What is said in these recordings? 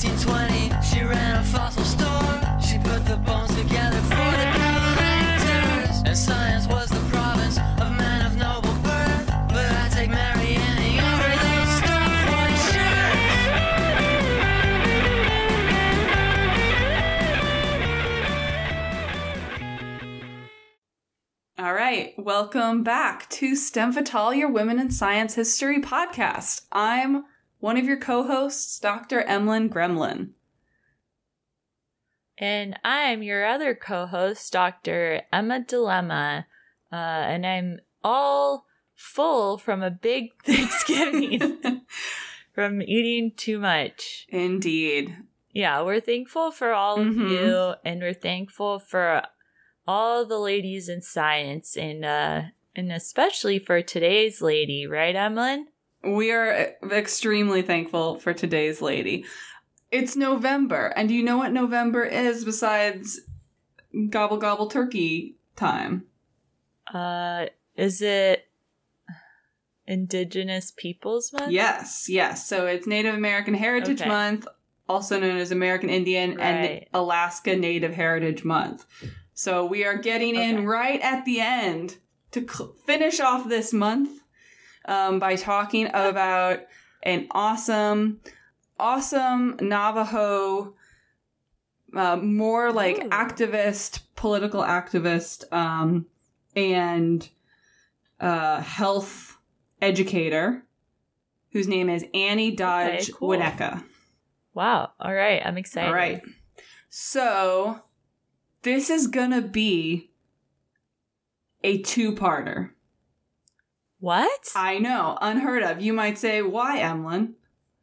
1820, she ran a fossil store. She put the bones together for the. And science was the province of men of noble birth. All right, welcome back to STEM Fatale, your Women in Science History podcast. I'm one of your co-hosts, Dr. Emlyn Gremlin. And I'm your other co host, Dr. Emma Dilemma. Uh, and I'm all full from a big Thanksgiving from eating too much. Indeed. Yeah, we're thankful for all of Mhm. you, and we're thankful for all the ladies in science, and uh, and especially for today's lady, right, Emlyn? We are extremely thankful for today's lady. It's November, and do you know what November is besides gobble gobble turkey time? Uh, is it Indigenous Peoples Month? Yes, yes. So it's Native American Heritage Okay. Month, also known as American Indian and Alaska Native Heritage Month. So we are getting Okay. in right at the end to cl- finish off this month um, by talking about an awesome, awesome Navajo, uh, more like Ooh. activist, political activist, um, and uh, health educator whose name is Annie Dodge Okay, cool. Wauneka. Wow. All right. I'm excited. All right. So this is gonna be a two-parter. What? I know, unheard of. You might say, why, Emlyn?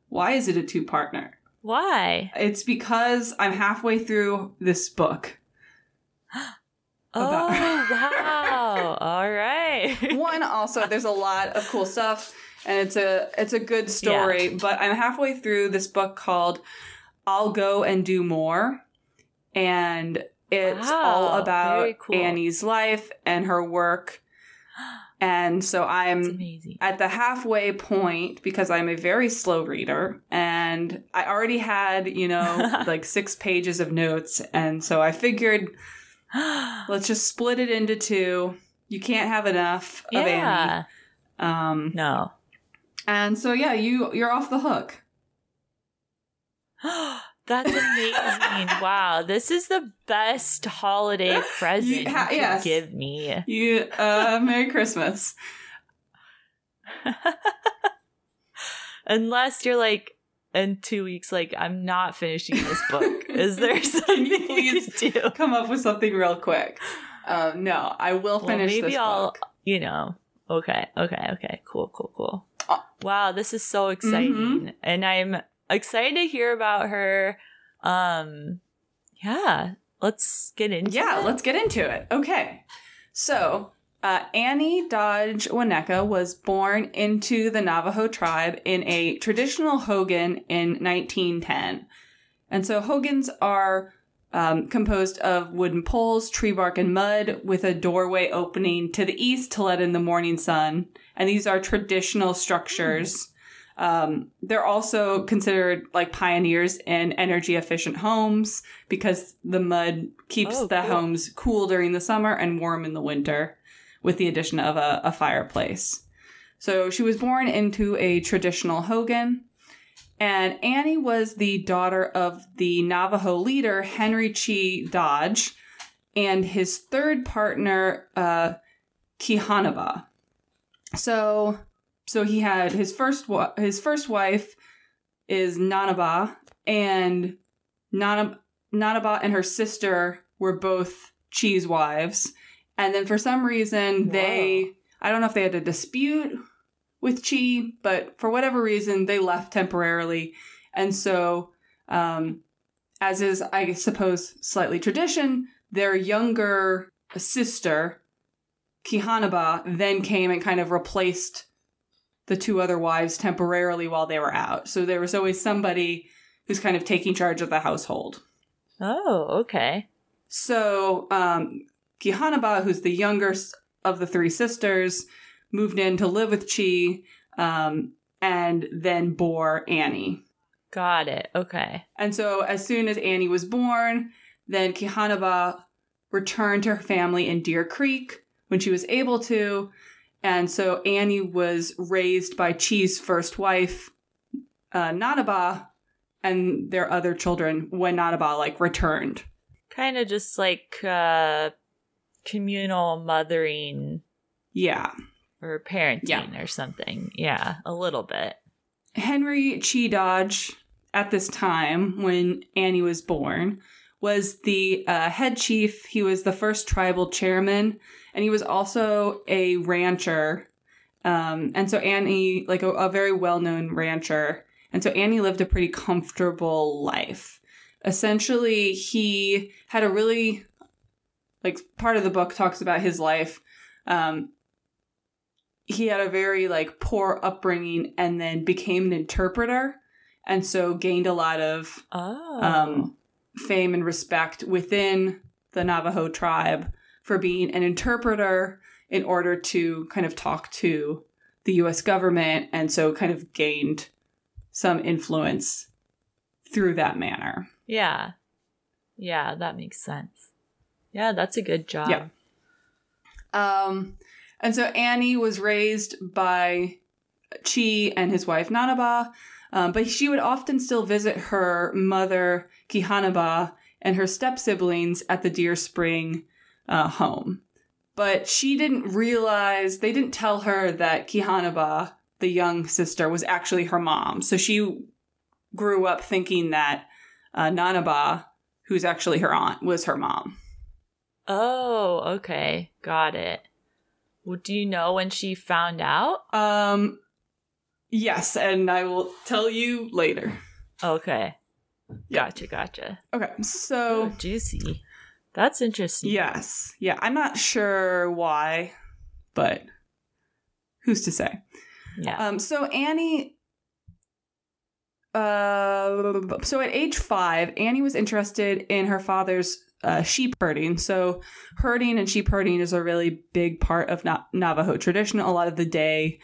Why is it a two-partner? Why? It's because I'm halfway through this book. Oh, wow. All right. One, also, there's a lot of cool stuff, and it's a it's a good story. But I'm halfway through this book called "I'll Go and Do More," and it's Wow, all about cool. Annie's life and her work. And so I'm at the halfway point because I'm a very slow reader and I already had, you know, like six pages of notes. And so I figured let's just split it into two. You can't have enough of Annie. Um, No. and so yeah, you you're off the hook. That's amazing. wow. This is the best holiday present you, ha- yes. give me. You uh Merry Christmas. Unless you're like, in two weeks, like, I'm not finishing this book. is there something you please can do? come up with something real quick. Um, no, I will Well, finish maybe this I'll, book. you know, okay, okay, okay, cool, cool, cool. Uh, wow, this is so exciting, and I'm excited to hear about her. Um, yeah, let's get into Yeah, it. Yeah, let's get into it. Okay. So, uh, Annie Dodge Wauneka was born into the Navajo tribe in a traditional hogan in 1910. And so, hogans are um, composed of wooden poles, tree bark, and mud with a doorway opening to the east to let in the morning sun. And these are traditional structures. Um, they're also considered like pioneers in energy efficient homes because the mud keeps Oh, the cool. homes cool during the summer and warm in the winter with the addition of a, a fireplace. So she was born into a traditional Hogan. And Annie was the daughter of the Navajo leader, Henry Chee Dodge, and his third partner, uh, Kihanaba. So, so he had his first wa- his first wife is Nanaba, and Nanab- Nanaba and her sister were both Chee's wives. And then for some reason, they I don't know if they had a dispute with Chee, but for whatever reason, they left temporarily. And so, um, as is, I suppose, slightly tradition, their younger sister, Kihanaba, then came and kind of replaced the two other wives temporarily while they were out. So there was always somebody who's kind of taking charge of the household. Oh, okay. So, um, Kihanaba, who's the youngest of the three sisters, moved in to live with Chee, um, and then bore Annie. Got it. Okay. And so, as soon as Annie was born, then Kihanaba returned to her family in Deer Creek when she was able to. And so, Annie was raised by Chee's first wife, uh, Nanaba, and their other children when Nanaba like returned. Kind of just like uh, communal mothering Yeah. or parenting Yeah. or something. Yeah, a little bit. Henry Chee Dodge, at this time when Annie was born, was the uh, head chief. He was the first tribal chairman, and he was also a rancher. Um, and so Annie, like a, a very well known rancher, and so Annie lived a pretty comfortable life. Essentially, he had a really, like, part of the book talks about his life. Um, he had a very like poor upbringing and then became an interpreter and so gained a lot of Oh. um, fame and respect within the navajo tribe for being an interpreter in order to kind of talk to the us government and so kind of gained some influence through that manner yeah. Yeah, that makes sense. Yeah, that's a good job. Yeah. Um, and so Annie was raised by Chee and his wife Nanaba, um, but she would often still visit her mother Kihanaba and her step siblings at the Deer Spring uh, home. But she didn't realize, they didn't tell her that Kihanaba, the young sister, was actually her mom. So she grew up thinking that uh, Nanaba, who's actually her aunt, was her mom. Oh, okay. Got it. Well, do you know when she found out? Um, yes, and I will tell you later. Okay. Yeah. Gotcha, gotcha. Okay, Oh, so juicy. That's interesting. yes, yeah, I'm not sure why, but who's to say? Yeah. Um, so Annie, uh, so at age five, Annie was interested in her father's uh, sheep herding. So herding and sheep herding is a really big part of Na- Navajo tradition. A lot of the day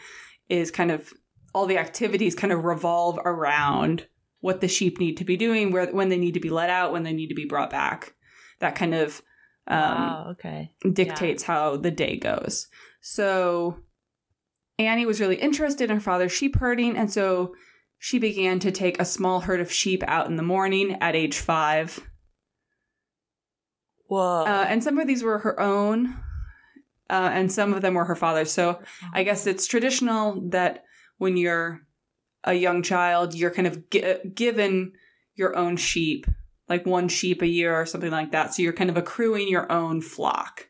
is kind of all the activities kind of revolve around what the sheep need to be doing, where when they need to be let out, when they need to be brought back. That kind of um, wow, okay. dictates how the day goes. So Annie was really interested in her father's sheep herding, and so she began to take a small herd of sheep out in the morning at age five. Whoa. Uh, and some of these were her own, uh, and some of them were her father's. So I guess it's traditional that when you're a young child, you're kind of gi- given your own sheep, like one sheep a year or something like that. So you're kind of accruing your own flock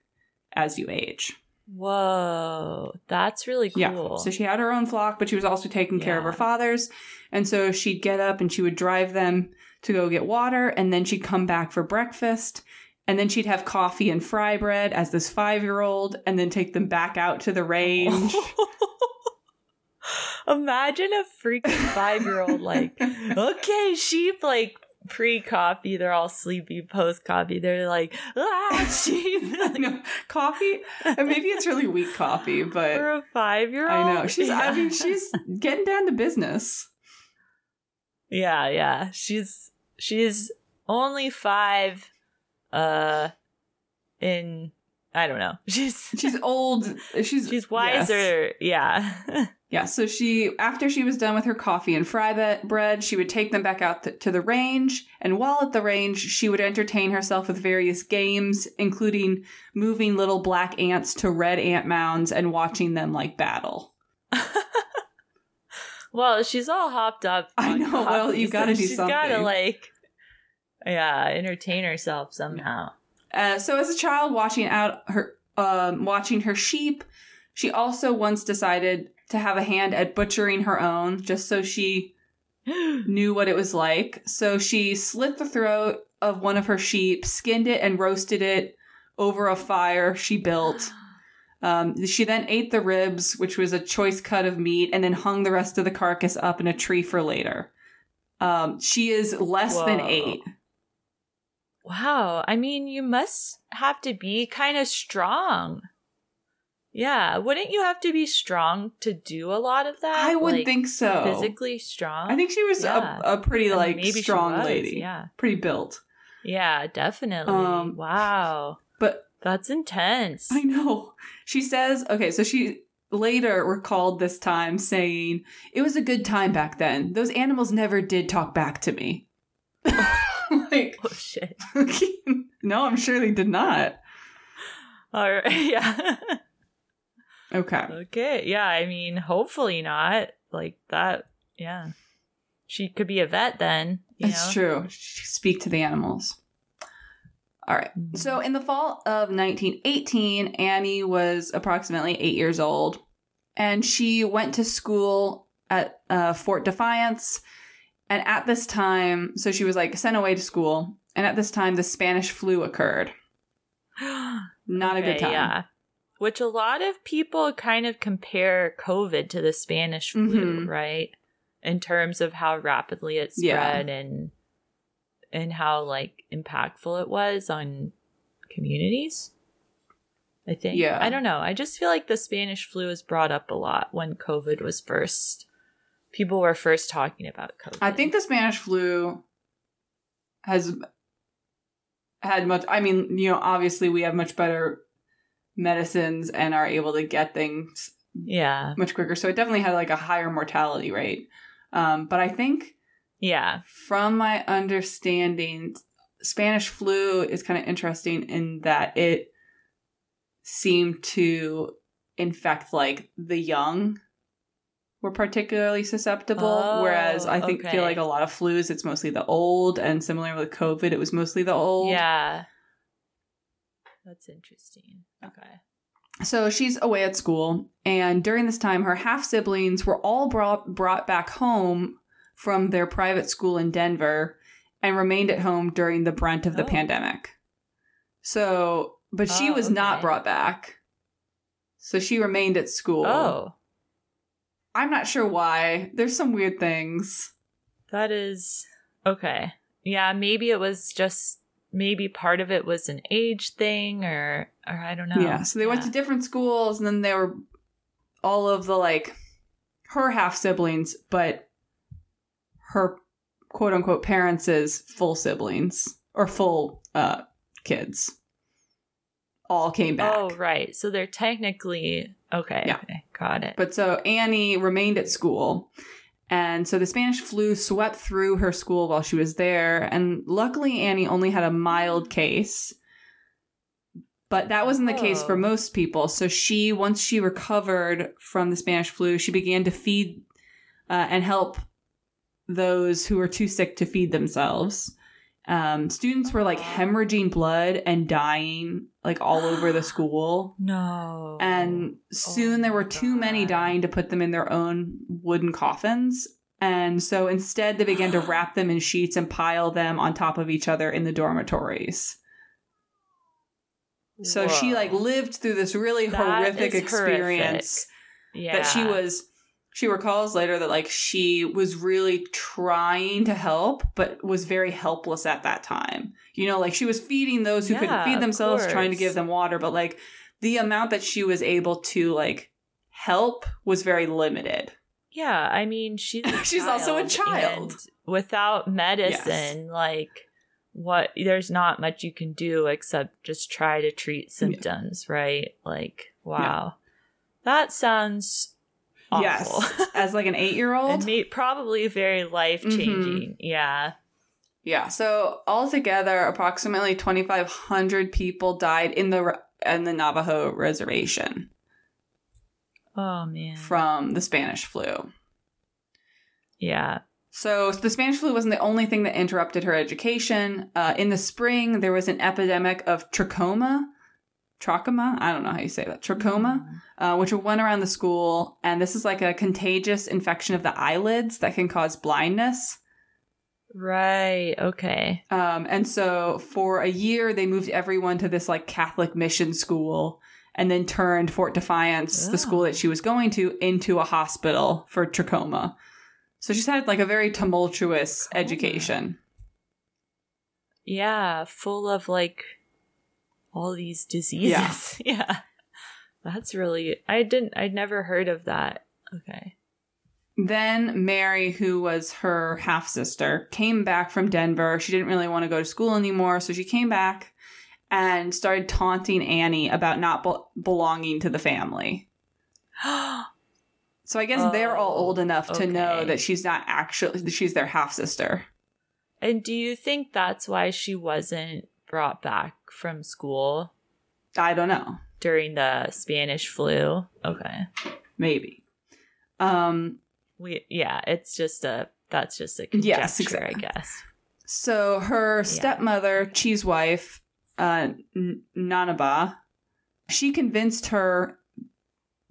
as you age. Whoa. That's really cool. Yeah. So she had her own flock, but she was also taking care of her father's. And so she'd get up and she would drive them to go get water, and then she'd come back for breakfast. And then she'd have coffee and fry bread as this five year old, and then take them back out to the range. Imagine a freaking five year old like, okay, sheep like pre coffee, they're all sleepy post coffee. They're like, ah, know. Coffee? And maybe it's really weak coffee, but For a five year old. I know. She's I mean, she's getting down to business. Yeah, yeah. She's she's only five uh in I don't know. She's She's old. She's she's yes. wiser. Yeah. Yeah, so she, after she was done with her coffee and fry bread, she would take them back out th- to the range. And while at the range, she would entertain herself with various games, including moving little black ants to red ant mounds and watching them like battle. well, she's all hopped up. I know, well, coffee, you gotta do something. she's gotta like yeah, entertain herself somehow. Uh, so as a child watching out her, um, watching her sheep, she also once decided to have a hand at butchering her own, just so she knew what it was like. So she slit the throat of one of her sheep, skinned it, and roasted it over a fire she built. Um, she then ate the ribs, which was a choice cut of meat, and then hung the rest of the carcass up in a tree for later. Um, she is less than eight. Wow. I mean, you must have to be kind of strong Yeah, wouldn't you have to be strong to do a lot of that? I would Like, think so. physically strong. I think she was Yeah. a, a pretty And like maybe strong was, lady. Yeah, Pretty built. yeah, definitely. Um, wow, But that's intense. I know. She says, okay, so she later recalled this time saying, It was a good time back then. Those animals never did talk back to me. like, Oh shit. no, I'm sure they did not. All right. Yeah. Okay. okay. Yeah. I mean, hopefully not. Like that. Yeah. She could be a vet then. You It's know? true. She speak to the animals. All right. Mhm. So in the fall of 1918, Annie was approximately eight years old, and she went to school at uh, Fort Defiance. And at this time, so she was like sent away to school, and at this time, the Spanish flu occurred. Not a good time. Yeah. Which a lot of people kind of compare COVID to the Spanish flu, Mhm. right? In terms of how rapidly it Yeah. spread and and how like impactful it was on communities. I think. Yeah. I don't know. I just feel like the Spanish flu was brought up a lot when COVID was first people were first talking about COVID. I think the Spanish flu has had much. I mean, you know, obviously we have much better medicines and are able to get things Yeah. much quicker. So it definitely had like a higher mortality rate. Um, but I think Yeah. from my understanding, Spanish flu is kind of interesting in that it seemed to infect like the young were particularly susceptible Oh, whereas i think okay. feel like a lot of flus it's mostly the old and similar with covid it was mostly the old Yeah. That's interesting. Okay. So she's away at school, and during this time, her half siblings were all brought brought back home from their private school in Denver, and remained at home during the brunt of the Oh. pandemic. So, but she Oh, was not brought back. So she remained at school. Oh, I'm not sure why. There's some weird things. that is okay. Yeah, maybe it was just maybe part of it was an age thing or or I don't know. Yeah. So they went to different schools, and then they were all of the like her half siblings, but her quote unquote parents' full siblings or full uh kids all came back. Oh, right. So they're technically okay. Yeah. Okay, got it. But so Annie remained at school. And so the Spanish flu swept through her school while she was there. And luckily, Annie only had a mild case. But that wasn't the case for Oh. most people. So she, once she recovered from the Spanish flu, she began to feed uh, and help those who were too sick to feed themselves. Um, students were like hemorrhaging blood and dying like all over the school. no. And soon Oh there were too many dying to put them in their own wooden coffins. And so instead, they began to wrap them in sheets and pile them on top of each other in the dormitories. So she like lived through this really That horrific experience yeah. that she was. She recalls later that like she was really trying to help, but was very helpless at that time. You know, like she was feeding those who couldn't feed themselves, trying to give them water, but like the amount that she was able to like help was very limited. Yeah, I mean, she's She's also a child. without medicine, like what there's not much you can do except just try to treat symptoms, right? Like, wow. That sounds awful. Yes, as like an eight-year-old. and probably very life changing. Yeah. Yeah. So altogether, approximately 2,500 people died in the in the Navajo reservation Oh man. from the Spanish flu. yeah. So the Spanish flu wasn't the only thing that interrupted her education. Uh, in the spring, there was an epidemic of trachoma. Trachoma? I don't know how you say that. Trachoma, uh, which went around the school. And this is like a contagious infection of the eyelids that can cause blindness. Right. Okay. Um, and so for a year, they moved everyone to this like Catholic mission school and then turned Fort Defiance, the Oh. school that she was going to, into a hospital for trachoma. So she's had like a very tumultuous Trachoma. education. Yeah, full of like all these diseases. Yeah. That's really I didn't I'd never heard of that. Okay. Then Mary, who was her half sister, came back from Denver. She didn't really want to go to school anymore, so she came back and started taunting Annie about not be- belonging to the family. So I guess they're all Oh, old enough to know that she's not actually she's their half sister. and do you think that's why she wasn't brought back from school I don't know. during the Spanish flu? Okay. Maybe. Um We yeah, it's just a that's just a conjecture, Yes, exactly. I guess. So her stepmother, Chee's wife, uh, N- Nanaba, she convinced her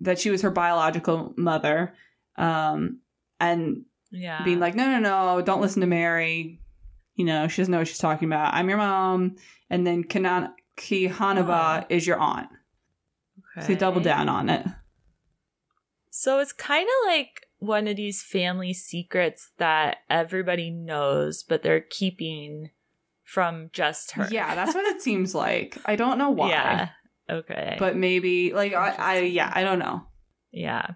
that she was her biological mother, um, and Yeah. being like, "No, no, no, don't listen to Mary. You know, she doesn't know what she's talking about. I'm your mom." And then Kanan- Kihanaba Oh. is your aunt. So they double down on it. So it's kind of like one of these family secrets that everybody knows, but they're keeping from just her. Yeah, that's what it seems like. I don't know why, Yeah. Okay. but maybe like I, I, yeah, I don't know. yeah.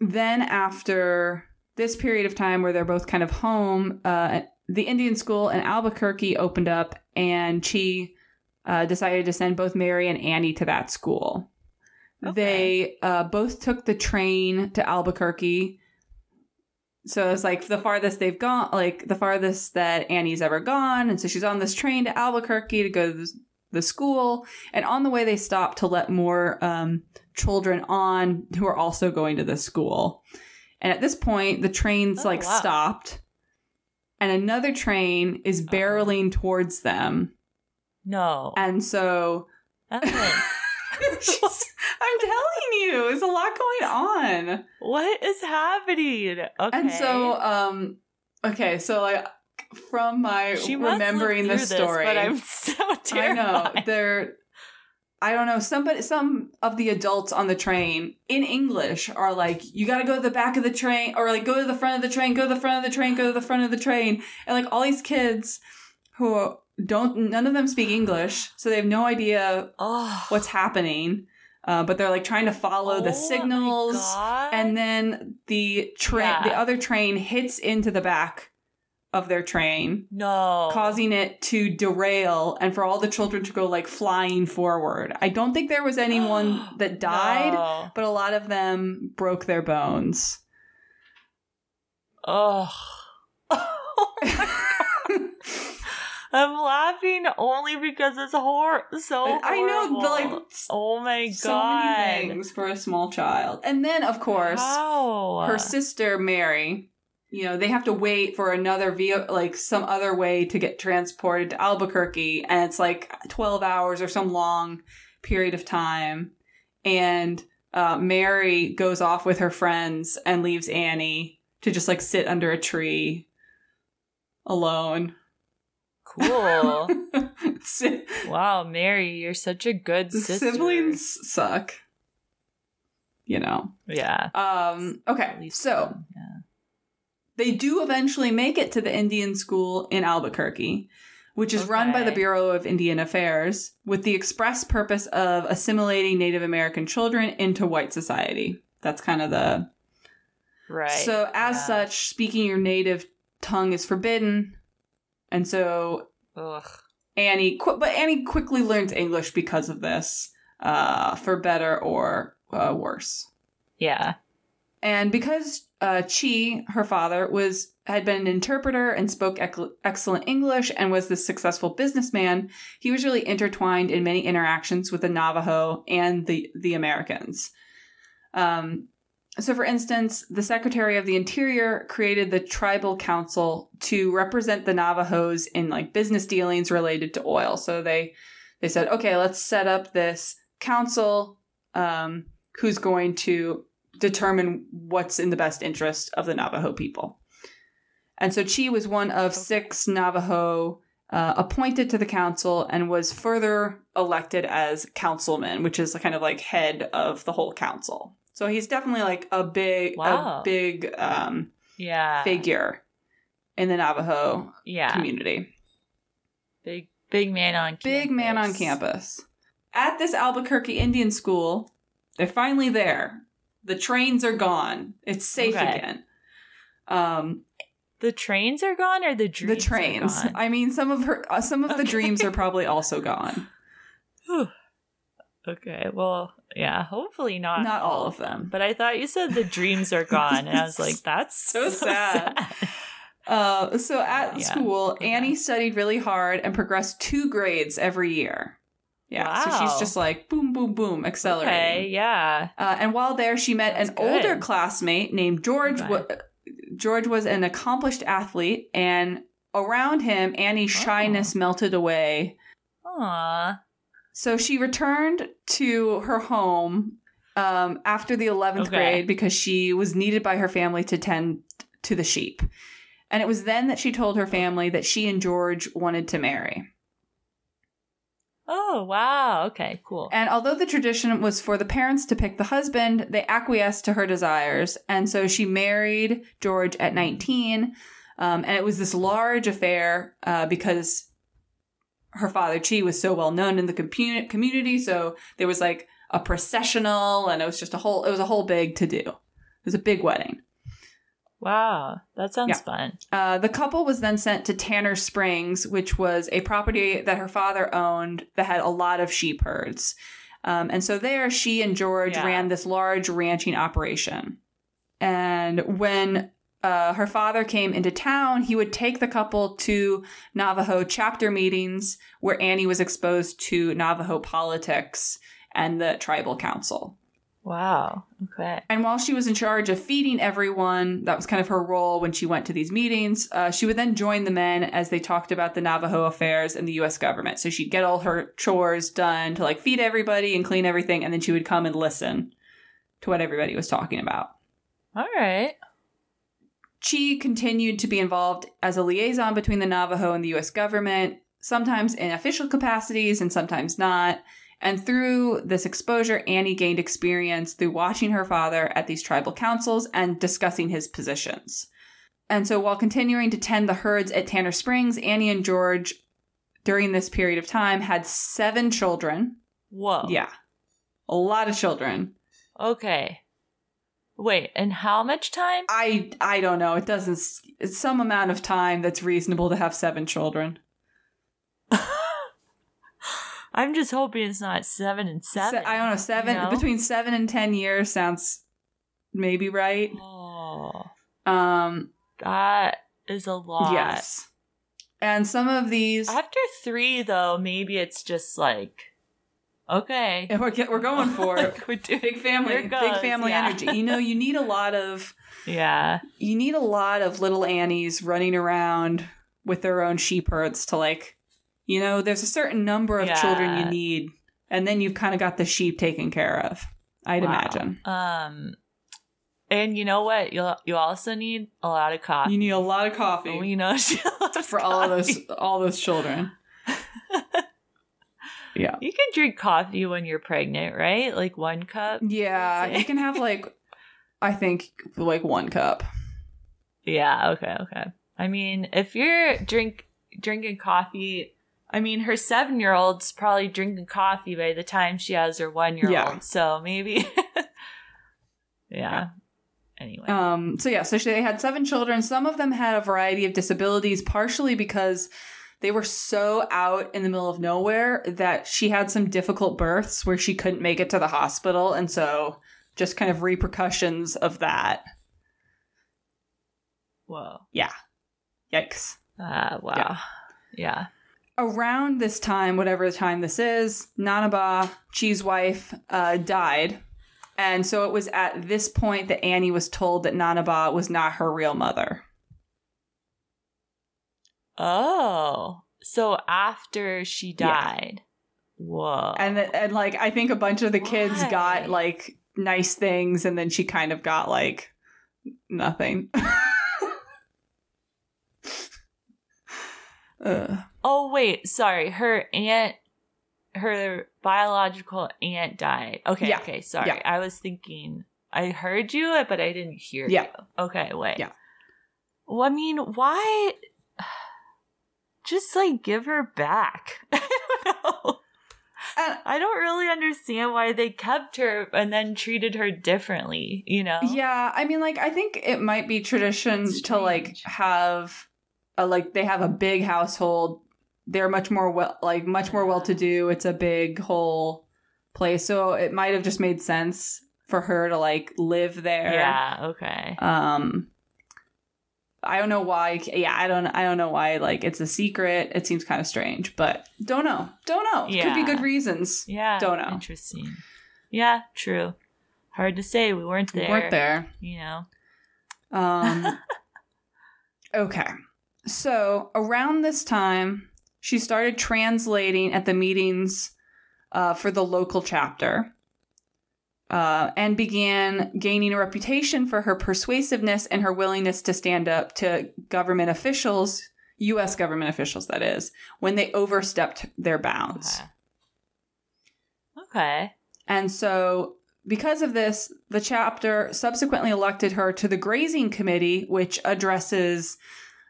then after this period of time where they're both kind of home, uh, the Indian school in Albuquerque opened up, and Chee uh, decided to send both Mary and Annie to that school. Okay. They uh, both took the train to Albuquerque. So it's like the farthest they've gone, like the farthest that Annie's ever gone. And so she's on this train to Albuquerque to go to the, the school. And on the way, they stop to let more um, children on who are also going to this school. And at this point, the train's Oh, like wow. stopped, and another train is barreling towards them. No. And so I'm telling you, there's a lot going on. what is happening? Okay. And so, um, okay, so like from my she remembering the story, this, but I'm so tired. I know they're. I don't know. Somebody, some of the adults on the train in English are like, "You got to go to the back of the train, or like go to the front of the train, go to the front of the train, go to the front of the train," and like all these kids who don't, none of them speak English, so they have no idea Oh, what's happening. Uh, but they're like trying to follow Oh the signals, and then the train, Yeah. the other train hits into the back of their train, no, causing it to derail, and for all the children to go like flying forward. I don't think there was anyone that died, No. but a lot of them broke their bones. Oh. I'm laughing only because it's hor- so I know, the, like oh my god, so many things for a small child, and then of course. How? her sister Mary, you know, they have to wait for another via like some other way to get transported to Albuquerque, and it's like twelve hours or some long period of time. And uh, Mary goes off with her friends and leaves Annie to just like sit under a tree alone. Cool. Si- wow, Mary, you're such a good sister. Siblings suck. You know. Yeah. Um okay. So yeah. They do eventually make it to the Indian school in Albuquerque, which is run by the Bureau of Indian Affairs with the express purpose of assimilating Native American children into white society. That's kind of the. Right. So, as yeah. such, speaking your native tongue is forbidden. And so Ugh. Annie, qu- but Annie quickly learns English because of this, uh, for better or uh, worse. Yeah. And because uh, Chee, her father, was had been an interpreter and spoke ec- excellent English and was this successful businessman, he was really intertwined in many interactions with the Navajo and the the Americans. Um, so, for instance, the Secretary of the Interior created the Tribal Council to represent the Navajos in like business dealings related to oil. So they they said, okay, let's set up this council um, who's going to determine what's in the best interest of the Navajo people. And so Chee was one of six Navajo uh, appointed to the council and was further elected as councilman, which is kind of like head of the whole council. So he's definitely like a big, Wow. a big um, Yeah. figure in the Navajo Yeah. community. Big big man on campus. Big man on campus. At this Albuquerque Indian school, They're finally there. The trains are gone. It's safe Okay. again. Um, The trains are gone, or the dreams? the trains. I mean, some of her, uh, some of the dreams are probably also gone. Okay, well, yeah, hopefully not Not all of them. But I thought you said the dreams are gone, and I was like, that's So sad. Uh, so at Yeah. school, Okay. Annie studied really hard and progressed two grades every year. Yeah, so she's just like boom, boom, boom, accelerating. Okay, yeah. Uh, and while there, she met That's an older classmate named George. George was an accomplished athlete, and around him, Annie's Oh. shyness melted away. Aw. So she returned to her home um, after the 11th Okay. grade because she was needed by her family to tend to the sheep. And it was then that she told her family that she and George wanted to marry. Oh, wow. Okay, cool. And although the tradition was for the parents to pick the husband, they acquiesced to her desires. And so she married George at 19. Um, and it was this large affair uh, because her father, Chee, was so well known in the compu- community. So there was like a processional and it was just a whole, it was a whole big to do. It was a big wedding. Wow, that sounds Yeah. fun. Uh, the couple was then sent to Tanner Springs, which was a property that her father owned that had a lot of sheep herds. Um, and so there, she and George Yeah. ran this large ranching operation. And when uh, her father came into town, he would take the couple to Navajo chapter meetings where Annie was exposed to Navajo politics and the tribal council. Wow. Okay. And while she was in charge of feeding everyone, that was kind of her role when she went to these meetings. Uh, she would then join the men as they talked about the Navajo affairs and the U.S. government. So she'd get all her chores done to like feed everybody and clean everything, and then she would come and listen to what everybody was talking about. All right. Chee continued to be involved as a liaison between the Navajo and the U.S. government, sometimes in official capacities and sometimes not. And through this exposure, Annie gained experience through watching her father at these tribal councils and discussing his positions. And so while continuing to tend the herds at Tanner Springs, Annie and George, during this period of time, had seven children. Whoa. Yeah. A lot of children. Okay. Wait, and how much time? I I don't know. It doesn't. It's some amount of time that's reasonable to have seven children. I'm just hoping it's not seven and seven. Se- I don't know. Seven you know? between seven and ten years sounds maybe right. Oh, Um. that is a lot. Yes. And some of these, After three, though, maybe it's just like, okay, and we're get, we're going for it. We're doing- Big family, Here big family yeah. energy. You know, you need a lot of yeah, you need a lot of little Annies running around with their own sheep herds to like, you know, there's a certain number of children you need, and then you've kind of got the sheep taken care of. I'd Wow. imagine. Um, and you know what? You you also need a lot of coffee. You need a lot of coffee Oh, you know, for all of those all those children. yeah. You can drink coffee when you're pregnant, right? Like one cup. Yeah, you can have like I think like one cup. Yeah. Okay. Okay. I mean, if you're drink drinking coffee, I mean, her seven year old's probably drinking coffee by the time she has her one year old. So maybe. yeah. Anyway. Um so yeah, so they had seven children. Some of them had a variety of disabilities partially because they were so out in the middle of nowhere that she had some difficult births where she couldn't make it to the hospital and so just kind of repercussions of that. Whoa. Yeah. Yikes. Uh, wow. Yeah. Yeah. Around this time, whatever the time this is, Nanaba, Chee's wife, uh, died. And so it was at this point that Annie was told that Nanaba was not her real mother. Oh. So after she Yeah. died. Whoa. And and like I think a bunch of the kids Why? got like nice things and then she kind of got like nothing. uh, oh, wait. Sorry. Her aunt, her biological aunt died. Okay. Yeah. Okay. Sorry. Yeah. I was thinking, I heard you, but I didn't hear Yeah. you. Okay. Wait. Yeah. Well, I mean, why? Just like give her back. I don't know. And- I don't really understand why they kept her and then treated her differently, you know? Yeah, I mean, like, I think it might be tradition to like have, a, like, they have a big household. They're much more well, like, much more well to do. It's a big whole place, so it might have just made sense for her to like live there. Yeah, okay. Um, I don't know why. Yeah, I don't. I don't know why. Like, it's a secret. It seems kind of strange, but don't know. Don't know. Could be good reasons. Yeah. Don't know. Interesting. Yeah, true. Hard to say. We weren't there. We weren't there. You know? Um, okay. So around this time, she started translating at the meetings uh, for the local chapter uh, and began gaining a reputation for her persuasiveness and her willingness to stand up to government officials, U.S. government officials, that is, when they overstepped their bounds. Okay. Okay. And so, because of this, the chapter subsequently elected her to the Grazing Committee, which addresses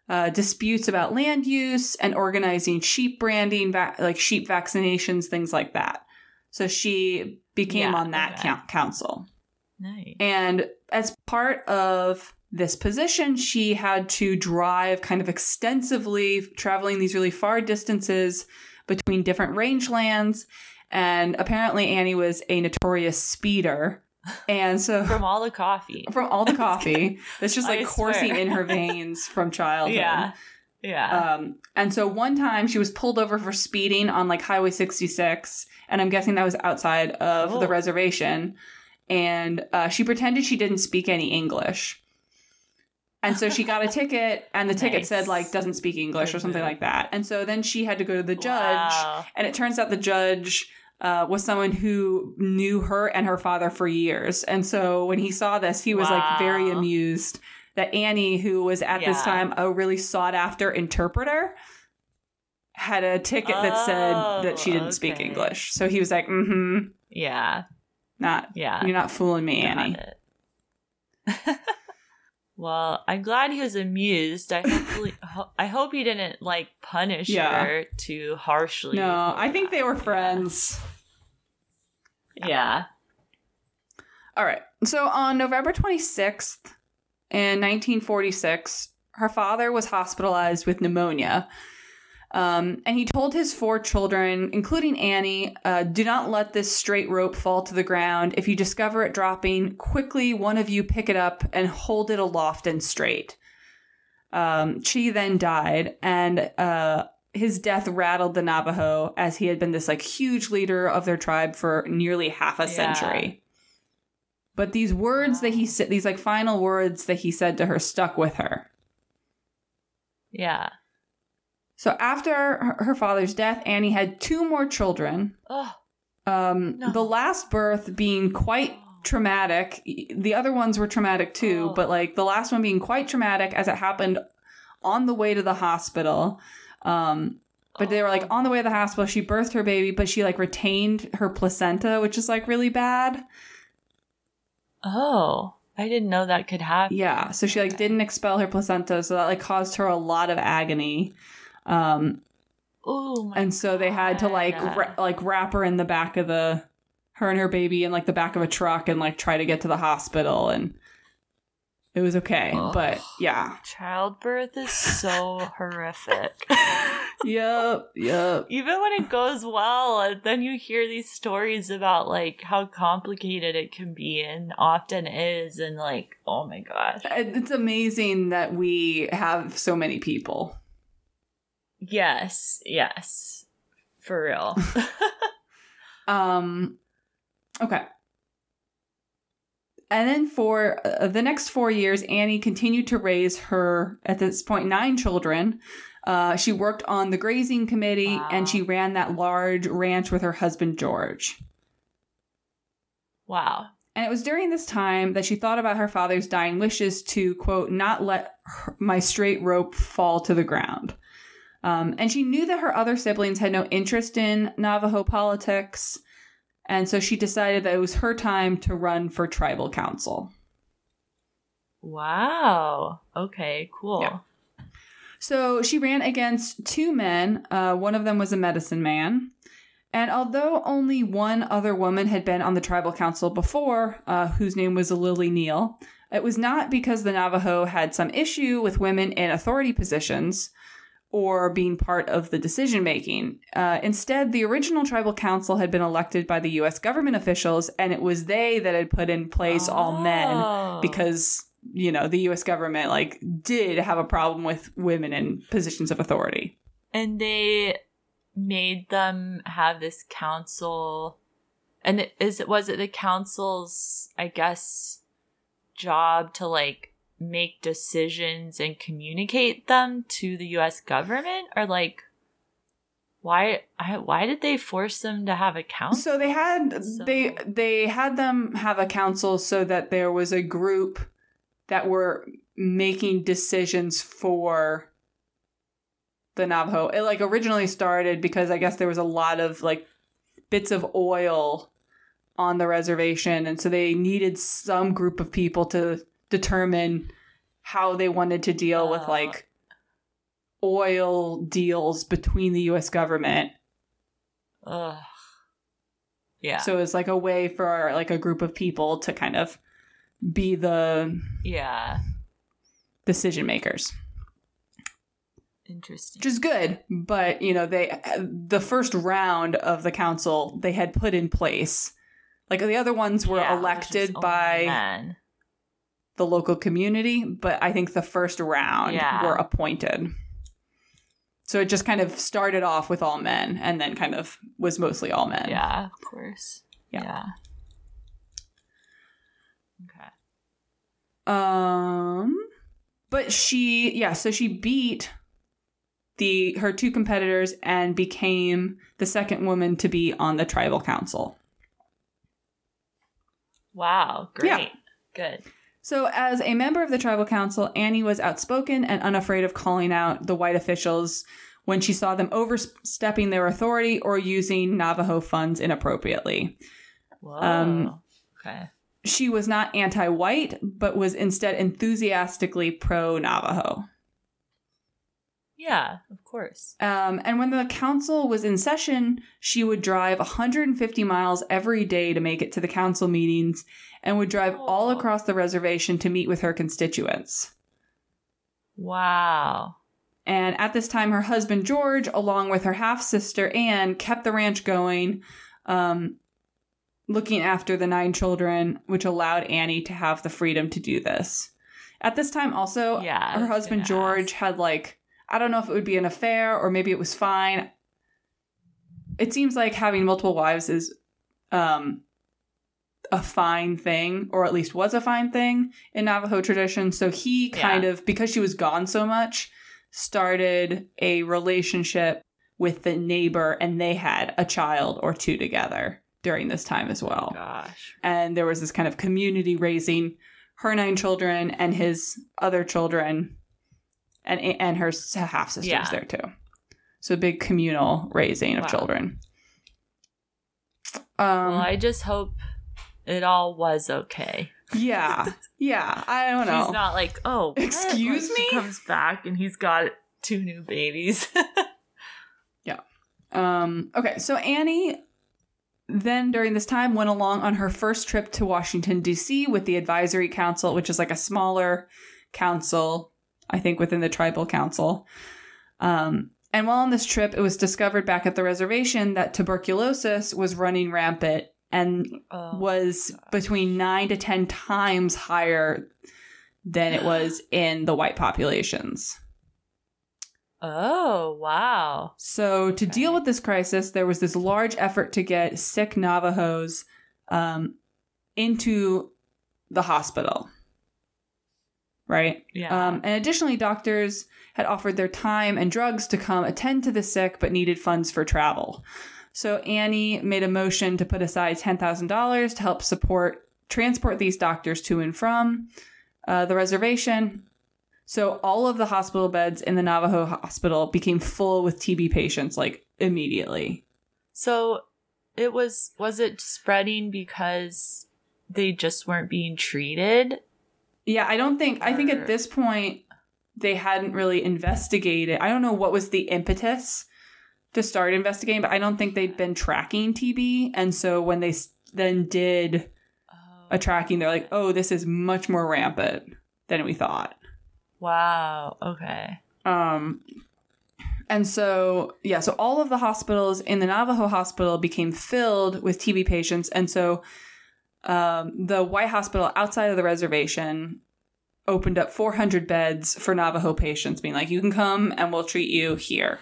uh, disputes about land use and organizing sheep branding, va- like sheep vaccinations, things like that. So she became Yeah, on that okay. coun- council. Nice. And as part of this position, she had to drive kind of extensively, traveling these really far distances between different rangelands. And apparently, Annie was a notorious speeder. And so, From all the coffee. from all the coffee that's just like I coursing swear. in her veins from childhood. Yeah. Yeah. Um, and so one time she was pulled over for speeding on like Highway 66, and I'm guessing that was outside of the Oh. reservation. And uh, she pretended she didn't speak any English. And so she got a ticket, and the ticket said like doesn't speak English or something like that. And so then she had to go to the judge, Wow. and it turns out the judge uh, was someone who knew her and her father for years. And so when he saw this, he was like very amused that Annie, who was at this time a really sought after interpreter, had a ticket that said that she didn't speak Oh. English. So he was like, mm hmm, Yeah. not, Yeah. you're not fooling me, Got Annie. well, I'm glad he was amused. I hopefully, ho- I hope he didn't like punish Yeah. her too harshly. No, I think they were friends. Yeah. All right. So on November 26th in 1946, her father was hospitalized with pneumonia. Um, and he told his four children, including Annie, uh, do not let this straight rope fall to the ground. If you discover it dropping, quickly one of you pick it up and hold it aloft and straight. Um, she then died, and uh, his death rattled the Navajo as he had been this like huge leader of their tribe for nearly half a Yeah. century. But these words that he said, these like final words that he said to her, stuck with her. Yeah. So after her, her father's death, Annie had two more children. Oh. Um, No. The last birth being quite traumatic. The other ones were traumatic too, Oh. but like the last one being quite traumatic as it happened on the way to the hospital. Um, but they were like on the way to the hospital. She birthed her baby, but she like retained her placenta, which is like really bad. Oh, I didn't know that could happen. Yeah, so she like didn't expel her placenta, so that like caused her a lot of agony. Um, Oh my and so they had to like ra- like wrap her in the back of the her and her baby in like the back of a truck and like try to get to the hospital and it was okay Ugh. but yeah Childbirth is so horrific. yep yep Even when it goes well, and then you hear these stories about like how complicated it can be and often is, and like, oh my gosh. It's amazing that we have so many people Yes, yes. For real. um okay and then for uh, the next four years annie continued to raise her at this point nine children uh, she worked on the grazing committee Wow. and she ran that large ranch with her husband george wow. And it was during this time that she thought about her father's dying wishes to, quote, not let her, my straight rope fall to the ground. Um, and she knew that her other siblings had no interest in Navajo politics. And so she decided that it was her time to run for tribal council. Wow. Okay, cool. Yeah. So she ran against two men. Uh, one of them was a medicine man. And although only one other woman had been on the tribal council before, uh, whose name was Lilly Neil, it was not because the Navajo had some issue with women in authority positions or being part of the decision making. Uh, instead, the original tribal council had been elected by the U.S. government officials, and it was they that had put in place all men Oh. because you know the U.S. government like did have a problem with women in positions of authority. and they made them have this council and is it was it the council's i guess job to like make decisions and communicate them to the us government? Or like why I, why did they force them to have a council So they had So- they they had them have a council so that there was a group that were making decisions for the Navajo. It like originally started because I guess there was a lot of like bits of oil on the reservation. And so they needed some group of people to determine how they wanted to deal with Oh. like oil deals between the US government Ugh. yeah So it's like a way for like a group of people to kind of be the yeah decision makers, interesting which is good. But you know, they the first round of the council they had put in place. Like the other ones were Yeah, elected by. The local community, but I think the first round Yeah. were appointed. So it just kind of started off with all men and then kind of was mostly all men. Yeah, of course. Yeah. Okay. Um, but she, yeah, so she beat the her two competitors and became the second woman to be on the tribal council. Wow. Great. Yeah. Good. So, as a member of the tribal council, Annie was outspoken and unafraid of calling out the white officials when she saw them overstepping their authority or using Navajo funds inappropriately. Whoa. Um, okay. She was not anti white, but was instead enthusiastically pro Navajo. Yeah, of course. Um, and when the council was in session, she would drive 150 miles every day to make it to the council meetings and would drive all across the reservation to meet with her constituents. Wow. And at this time, her husband George, along with her half sister Anne, kept the ranch going, um, looking after the nine children, which allowed Annie to have the freedom to do this. At this time, also, Yeah, her husband George ask. had like, I don't know if it would be an affair or maybe it was fine. It seems like having multiple wives is um, a fine thing, or at least was a fine thing in Navajo tradition. So he kind Yeah. of, because she was gone so much, started a relationship with the neighbor, and they had a child or two together during this time as well. Gosh. And there was this kind of community raising her nine children and his other children, and and her half sisters Yeah. there too. So a big communal raising of Wow. children. Um, well, I just hope it all was okay. yeah, yeah. I don't know. He's not like, oh, what? Excuse Like, me? comes back and he's got two new babies. Yeah. Um, okay, so Annie then during this time went along on her first trip to Washington D.C. with the Advisory Council, which is like a smaller council, I think within the Tribal Council. Um, and while on this trip, it was discovered back at the reservation that tuberculosis was running rampant and oh. was between nine to ten times higher than it was in the white populations. oh, wow. So, to deal with this crisis, there was this large effort to get sick Navajos um, into the hospital. Right? Yeah. Um, and additionally, doctors had offered their time and drugs to come attend to the sick, but needed funds for travel. So, Annie made a motion to put aside $10,000 to help support transport these doctors to and from uh, the reservation. So all of the hospital beds in the Navajo hospital became full with TB patients like immediately. so it was was it spreading because they just weren't being treated? Yeah, I don't think I think at this point they hadn't really investigated. I don't know what was the impetus to start investigating, but I don't think they'd been tracking TB. And so when they then did Oh, a tracking, they're like, oh, this is much more rampant than we thought. wow. Okay. Um, and so, yeah, so all of the hospitals in the Navajo hospital became filled with TB patients. And so um, the White Hospital outside of the reservation opened up 400 beds for Navajo patients, being like, you can come and we'll treat you here.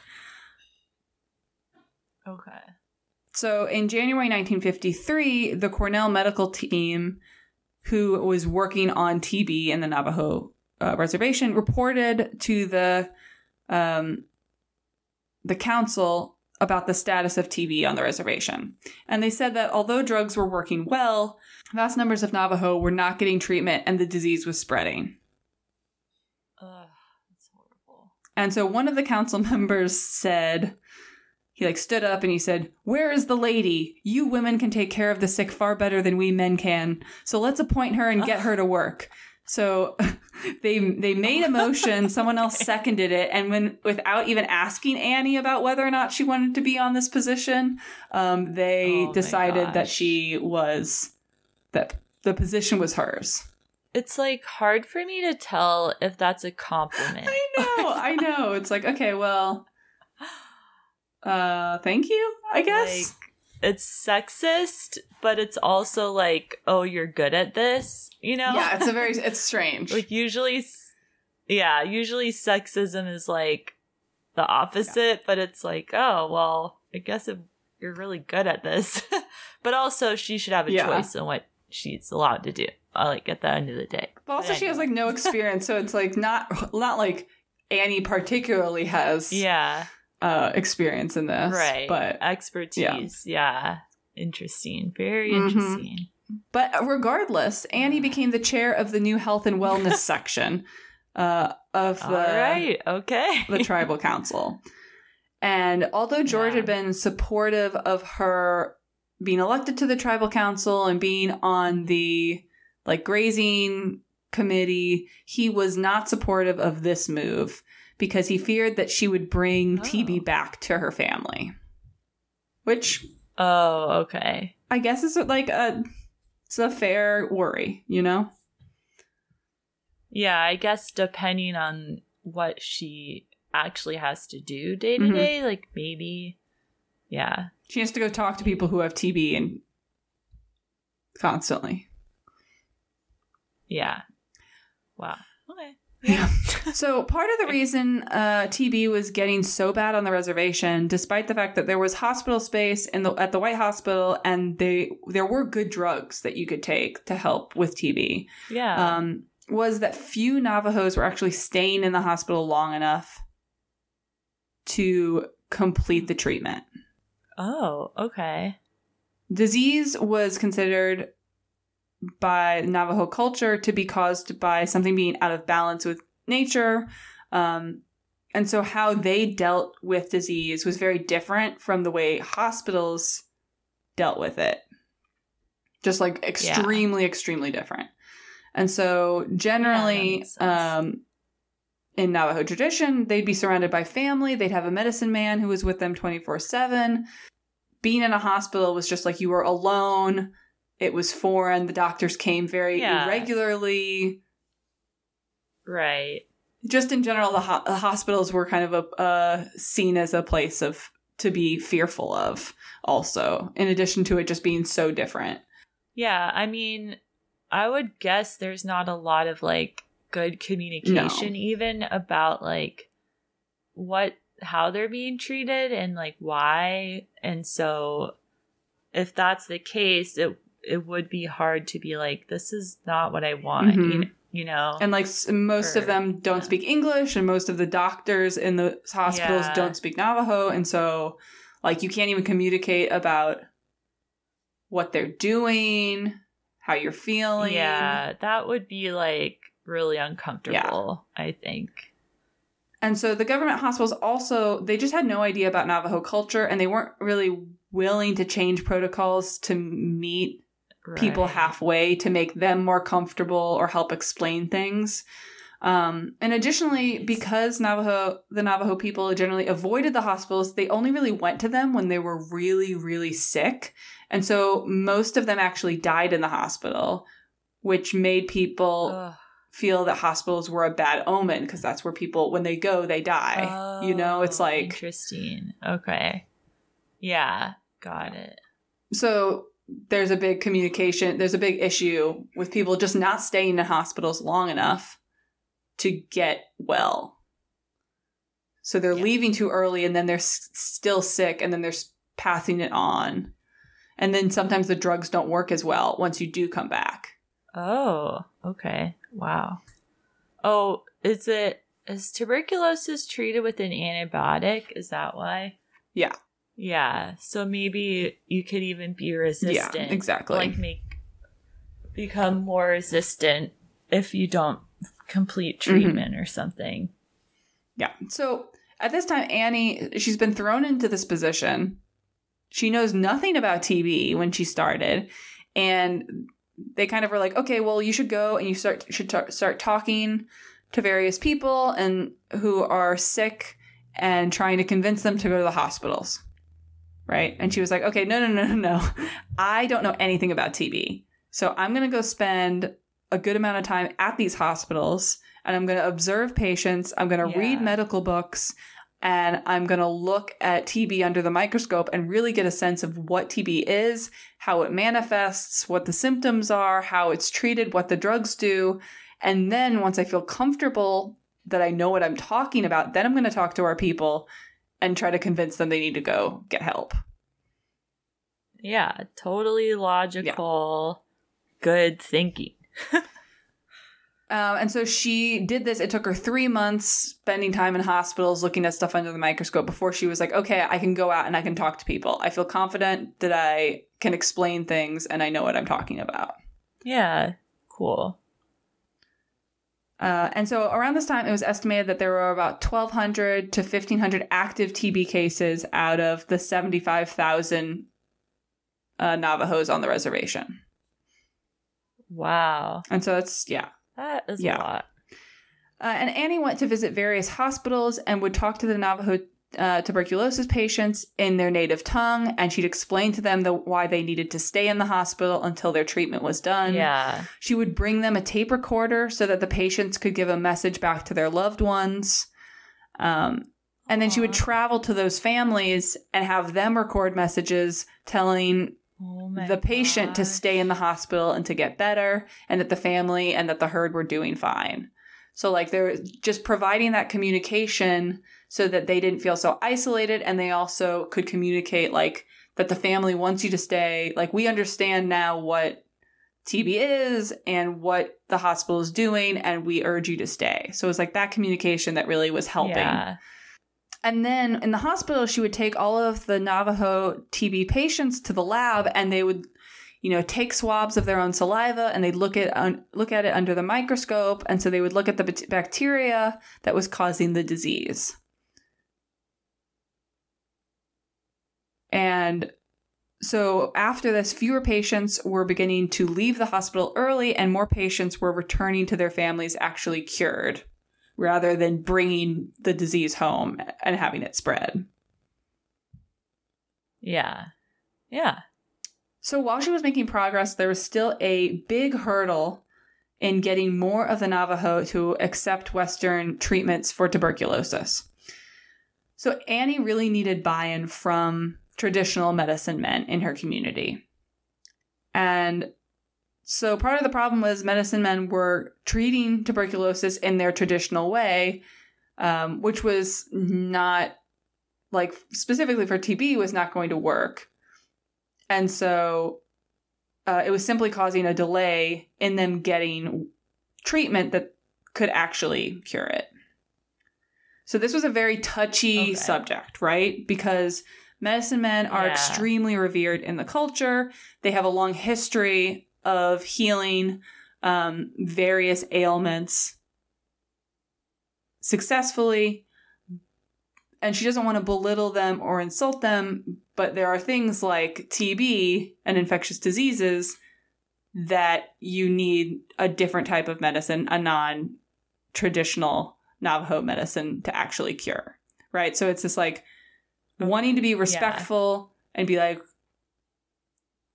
Okay. So in January 1953, the Cornell medical team, who was working on TB in the Navajo uh, reservation, reported to the um, the council about the status of TB on the reservation, and they said that although drugs were working well, vast numbers of Navajo were not getting treatment, and the disease was spreading. Ugh, that's horrible. And so one of the council members said, he like stood up and he said, "Where is the lady? You women can take care of the sick far better than we men can. So let's appoint her and get her to work." So they they made a motion, someone else seconded it, and when without even asking Annie about whether or not she wanted to be on this position, um, they Oh decided that she was that the position was hers. It's like hard for me to tell if that's a compliment. I know, I know. It's like, okay, well, uh, thank you, I guess. Like, it's sexist, but it's also like, oh, you're good at this, you know? Yeah, it's a very, it's strange. like usually, yeah, usually sexism is like the opposite, but it's like, oh, well, I guess if you're really good at this, but also she should have a Yeah. choice in what she's allowed to do. uh, Like at the end of the day. but also, But she has like no experience, so it's like not, not like Annie particularly has Yeah, uh, experience in this, right. But expertise. Yeah. Interesting. Very Mhm. interesting. but regardless, Annie became the chair of the new health and wellness section uh, of the right. Okay. the tribal council. And although George Yeah. had been supportive of her being elected to the tribal council and being on the like grazing committee, he was not supportive of this move because he feared that she would bring Oh. TB back to her family. Which oh, okay. I guess is like a it's a fair worry, you know? Yeah, I guess depending on what she actually has to do day to Mhm. day, like maybe, yeah, She has to go talk to people who have TB and constantly. yeah. Wow. Yeah. So part of the reason uh, TB was getting so bad on the reservation, despite the fact that there was hospital space in the at the White Hospital, and they there were good drugs that you could take to help with TB, Yeah. um, was that few Navajos were actually staying in the hospital long enough to complete the treatment. oh, okay. Disease was considered by Navajo culture to be caused by something being out of balance with nature. Um, and so, how they dealt with disease was very different from the way hospitals dealt with it. Just like extremely, extremely different. And so, generally, um, in Navajo tradition, they'd be surrounded by family. They'd have a medicine man who was with them 24 7. Being in a hospital was just like you were alone. It was foreign. The doctors came very Yeah. irregularly. Right. Just in general, the, ho- the hospitals were kind of a uh, seen as a place of to be fearful of. Also, in addition to it just being so different. Yeah, I mean, I would guess there's not a lot of like good communication even about like what how they're being treated and like why. And so if that's the case, it it would be hard to be like this is not what I want, Mhm. you, you know. And like most of them don't yeah. speak English, and most of the doctors in the hospitals Yeah. don't speak Navajo, and so like you can't even communicate about what they're doing, how you're feeling. yeah, that would be like really uncomfortable, I think. And so the government hospitals also they just had no idea about Navajo culture, and they weren't really willing to change protocols to meet people halfway to make them more comfortable or help explain things. Um, and additionally, because Navajo, the Navajo people generally avoided the hospitals, they only really went to them when they were really, really sick. And so most of them actually died in the hospital, which made people Ugh. feel that hospitals were a bad omen because that's where people, when they go, they die. you know, it's Oh, like, interesting. Okay. Yeah, got it. so there's a big communication, there's a big issue with people just not staying in hospitals long enough to get well. So they're Yeah. leaving too early and then they're s- still sick and then they're s- passing it on. And then sometimes the drugs don't work as well once you do come back. Oh, okay. Wow. Oh, is it is tuberculosis treated with an antibiotic? Is that why? Yeah. Yeah. So maybe you could even be resistant. Yeah, exactly. Like make become more resistant if you don't complete Mm-hmm. treatment or something. Yeah. So at this time, Annie, she's been thrown into this position. She knows nothing about TB when she started. And they kind of were like, okay, well, you should go and you start should ta- start talking to various people and who are sick and trying to convince them to go to the hospitals. Right? And she was like, okay, no, no, no, no, no. I don't know anything about TB. So I'm going to go spend a good amount of time at these hospitals and I'm going to observe patients. I'm going to Yeah. read medical books and I'm going to look at TB under the microscope and really get a sense of what TB is, how it manifests, what the symptoms are, how it's treated, what the drugs do. And then once I feel comfortable that I know what I'm talking about, then I'm going to talk to our people and try to convince them they need to go get help. Yeah, totally logical, good thinking. Um, and so she did this. It took her three months spending time in hospitals looking at stuff under the microscope before she was like, okay, I can go out and I can talk to people. I feel confident that I can explain things and I know what I'm talking about. Yeah, cool. Uh, and so around this time, it was estimated that there were about 1,200 to 1,500 active TB cases out of the 75,000 uh, Navajos on the reservation. Wow. And so that's, yeah, That is Yeah. a lot. Uh, and Annie went to visit various hospitals and would talk to the Navajo uh, tuberculosis patients in their native tongue, and she'd explain to them the, why they needed to stay in the hospital until their treatment was done. Yeah. She would bring them a tape recorder so that the patients could give a message back to their loved ones. Um, and then she would travel to those families and have them record messages telling Oh the patient to stay in the hospital and to get better, and that the family and that the herd were doing fine. So, like, they're just providing that communication so that they didn't feel so isolated, and they also could communicate, like, that the family wants you to stay. Like, we understand now what TB is and what the hospital is doing, and we urge you to stay. So, it was like that communication that really was helping. Yeah. And then in the hospital, she would take all of the Navajo TB patients to the lab, and they would, you know, take swabs of their own saliva, and they'd look at un- look at it under the microscope, and so they would look at the bat- bacteria that was causing the disease. And so after this, fewer patients were beginning to leave the hospital early, and more patients were returning to their families actually cured rather than bringing the disease home and having it spread. Yeah. Yeah. So while she was making progress, there was still a big hurdle in getting more of the Navajo to accept Western treatments for tuberculosis. So Annie really needed buy in from traditional medicine men in her community. And so part of the problem was medicine men were treating tuberculosis in their traditional way, um, which was not like specifically for TB was not going to work. And so uh, it was simply causing a delay in them getting treatment that could actually cure it. So this was a very touchy Okay. subject, right? Because medicine men are Yeah. extremely revered in the culture. They have a long history of healing um, various ailments successfully. And she doesn't want to belittle them or insult them, but there are things like TB and infectious diseases that you need a different type of medicine, a non traditional Navajo medicine to actually cure, right? So it's just like wanting to be respectful and be like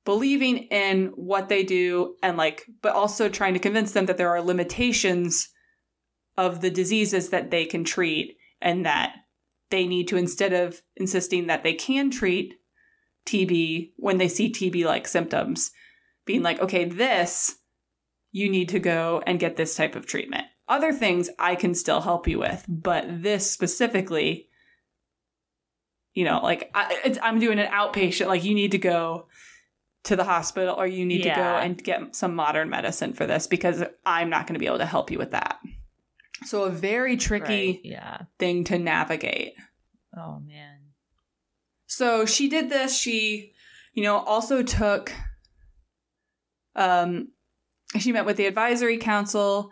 believing in what they do and like, but also trying to convince them that there are limitations of the diseases that they can treat and that they need to, instead of insisting that they can treat TB when they see TB like symptoms, being like, okay, this, you need to go and get this type of treatment. Other things I can still help you with, but this specifically, you know, like I, it's, I'm doing an outpatient, like you need to go to the hospital or you need to go and get some modern medicine for this because I'm not going to be able to help you with that. So, a very tricky Right, Yeah. thing to navigate. Oh man. So she did this. She, you know, also took, um, she met with the advisory council,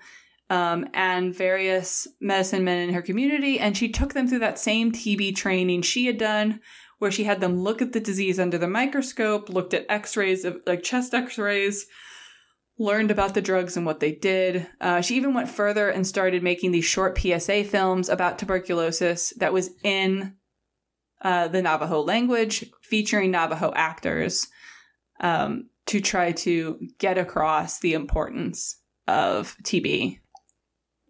um, and various medicine men in her community, and she took them through that same TB training she had done, where she had them look at the disease under the microscope, looked at X-rays of like chest X-rays, learned about the drugs and what they did. Uh, she even went further and started making these short PSA films about tuberculosis that was in uh, the Navajo language, featuring Navajo actors um, to try to get across the importance of TB.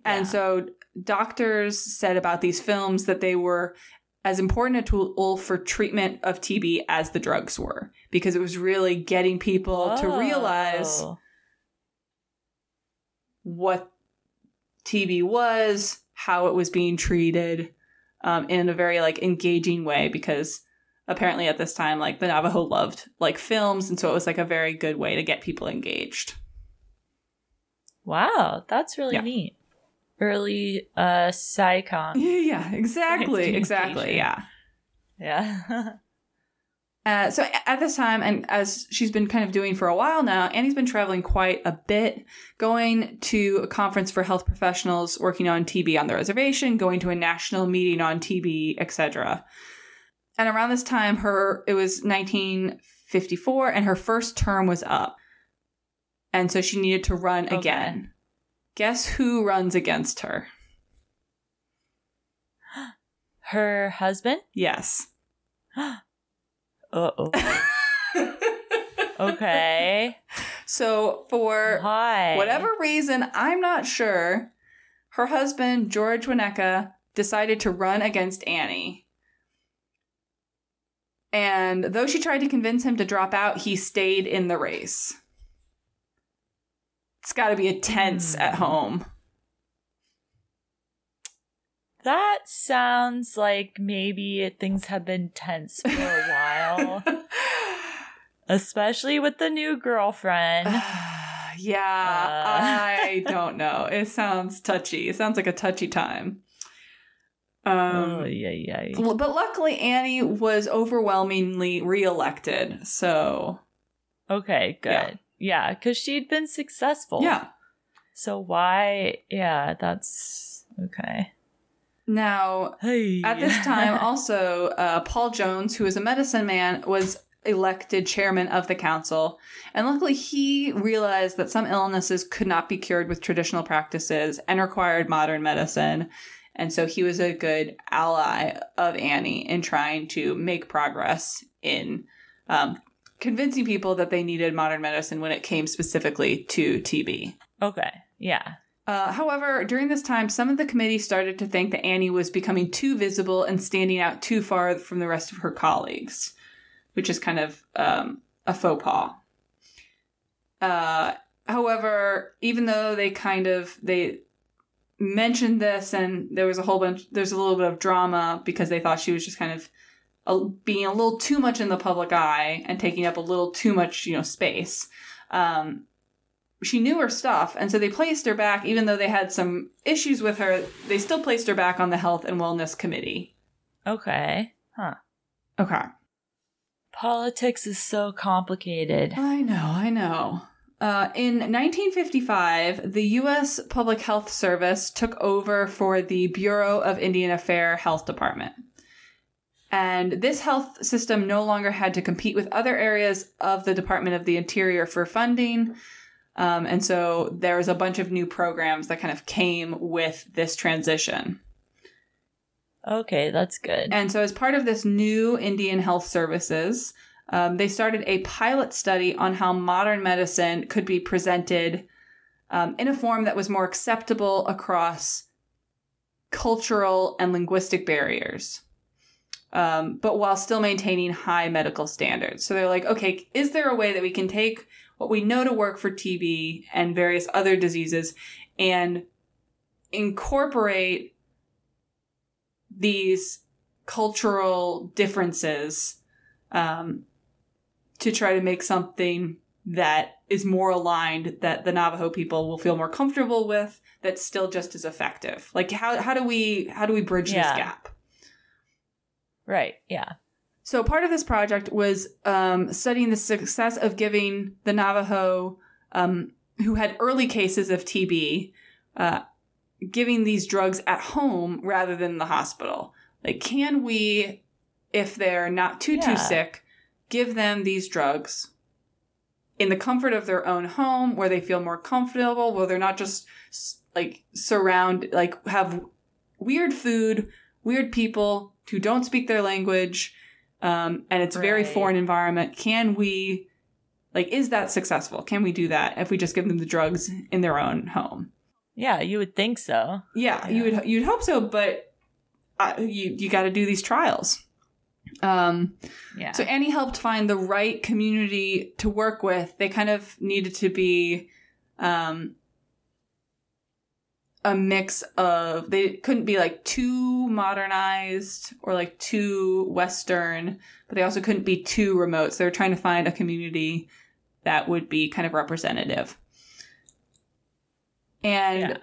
And Yeah. so doctors said about these films that they were as important a tool for treatment of TB as the drugs were, because it was really getting people to realize what TB was, how it was being treated, um, in a very like engaging way. Because apparently at this time, like the Navajo loved like films, and so it was like a very good way to get people engaged. Wow, that's really Yeah. neat. Early uh. Yeah, yeah, exactly, exactly, yeah. Yeah. Uh, so at this time, and as she's been kind of doing for a while now, Annie's been traveling quite a bit, going to a conference for health professionals working on TB on the reservation, going to a national meeting on TB, etc. And around this time, her it was 1954, and her first term was up, and so she needed to run Okay. again. Guess who runs against her? Her husband? Yes. Uh-oh. Okay. so for Why? whatever reason, I'm not sure, her husband, George Wauneka, decided to run against Annie. And though she tried to convince him to drop out, he stayed in the race. It's got to be a tense Hmm. at home. That sounds like maybe things have been tense for a while, especially with the new girlfriend. yeah, Uh. I don't know. It sounds touchy. It sounds like a touchy time. Um, oh, yeah, yeah. But luckily, Annie was overwhelmingly reelected. So, Okay, good. Yeah, because she'd been successful. yeah. So why? Yeah, that's okay. Now, Hey. at this time, also, uh, Paul Jones, who is a medicine man, was elected chairman of the council. And luckily, he realized that some illnesses could not be cured with traditional practices and required modern medicine. And so he was a good ally of Annie in trying to make progress in um, convincing people that they needed modern medicine when it came specifically to TB. okay, yeah. Uh, however, during this time, some of the committee started to think that Annie was becoming too visible and standing out too far from the rest of her colleagues, which is kind of um, a faux pas. Uh, however, even though they kind of they mentioned this and there was a whole bunch, there's a little bit of drama because they thought she was just kind of being a little too much in the public eye and taking up a little too much, you know, space. Um, she knew her stuff, and so they placed her back, even though they had some issues with her, they still placed her back on the Health and Wellness Committee. Okay. Huh. Okay. Politics is so complicated. I know, I know. Uh, in 1955, the U.S. Public Health Service took over for the Bureau of Indian Affairs Health Department. And this health system no longer had to compete with other areas of the Department of the Interior for funding. Um, and so there was a bunch of new programs that kind of came with this transition. Okay, that's good. And so, as part of this new Indian Health Services, um, they started a pilot study on how modern medicine could be presented um, in a form that was more acceptable across cultural and linguistic barriers, um, but while still maintaining high medical standards. So they're like, okay, is there a way that we can take what we know to work for TB and various other diseases and incorporate these cultural differences um, to try to make something that is more aligned that the Navajo people will feel more comfortable with that's still just as effective. Like how how do we how do we bridge Yeah. this gap? Right, yeah. So part of this project was um, studying the success of giving the Navajo um, who had early cases of TB uh, giving these drugs at home rather than in the hospital. Like, can we, if they're not too too sick, give them these drugs in the comfort of their own home, where they feel more comfortable, where they're not just like surround like have weird food, weird people who don't speak their language, um, and it's a very foreign environment. Can we, like, is that successful? Can we do that if we just give them the drugs in their own home? Yeah, you would think so. Yeah, you would you'd hope so, but uh, you you got to do these trials. Um, Yeah. so Annie helped find the right community to work with. They kind of needed to be um, a mix of they couldn't be like too modernized or like too western, but they also couldn't be too remote. So they're trying to find a community that would be kind of representative. And Yeah.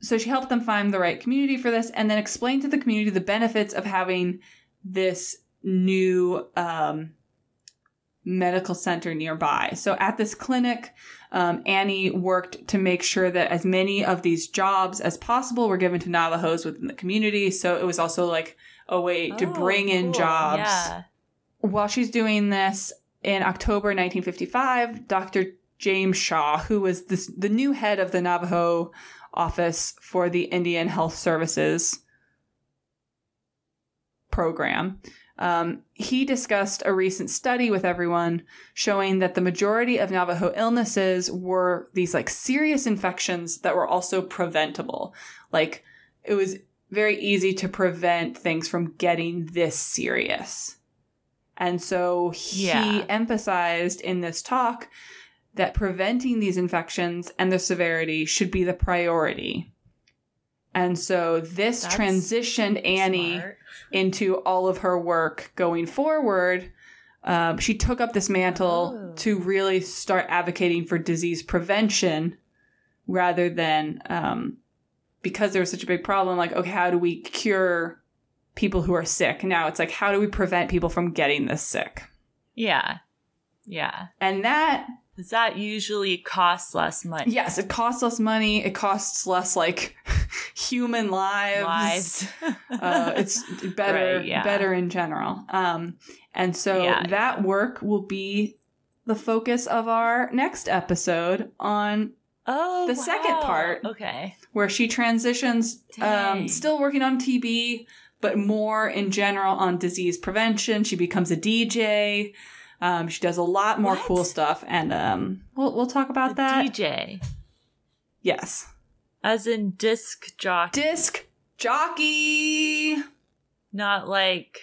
so she helped them find the right community for this and then explained to the community the benefits of having this new um, medical center nearby. So at this clinic, um, Annie worked to make sure that as many of these jobs as possible were given to Navajos within the community. So it was also like a way to Oh, bring in cool. jobs. Yeah. While she's doing this in October 1955, Dr. James Shaw, who was this, the new head of the Navajo office for the Indian Health Services program, um, he discussed a recent study with everyone showing that the majority of Navajo illnesses were these like serious infections that were also preventable. Like it was very easy to prevent things from getting this serious. And so he Yeah. emphasized in this talk that preventing these infections and their severity should be the priority. And so this That's transitioned Annie Smart. Into all of her work going forward. Um, she took up this mantle Oh. to really start advocating for disease prevention rather than um, because there was such a big problem. Like, okay, how do we cure people who are sick? Now it's like, how do we prevent people from getting this sick? Yeah. Yeah. And that Does that usually cost less money? Yes, it costs less money. It costs less like human lives. Lives. uh, it's better, Right, yeah. better in general. Um, and so Yeah, that work will be the focus of our next episode on oh, the second part. Okay. where she transitions, um, still working on TB, but more in general on disease prevention. She becomes a DJ. Um, she does a lot more What? cool stuff, and um, we'll we'll talk about The that. DJ, yes. as in disc jockey, Disc jockey. not like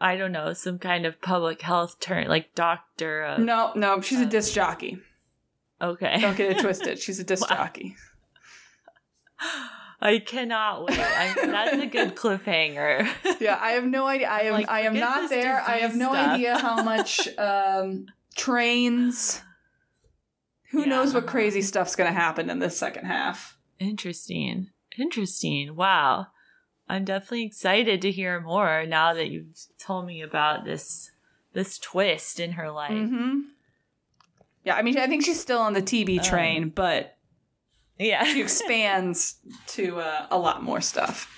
I don't know some kind of public health term, like doctor. Of, No, no, she's a disc jockey. Okay. Don't get it twisted. She's a disc Wow. jockey. I cannot wait. I, that's a good cliffhanger. Yeah, I have no idea. I am Like, I am not there. I have no stuff. idea how much um, trains. Who Yeah. knows what crazy stuff's going to happen in this second half? Interesting. Interesting. Wow. I'm definitely excited to hear more now that you've told me about this this twist in her life. hmm Yeah, I mean, I think she's still on the TB Um, train, but Yeah. she expands to uh, a lot more stuff.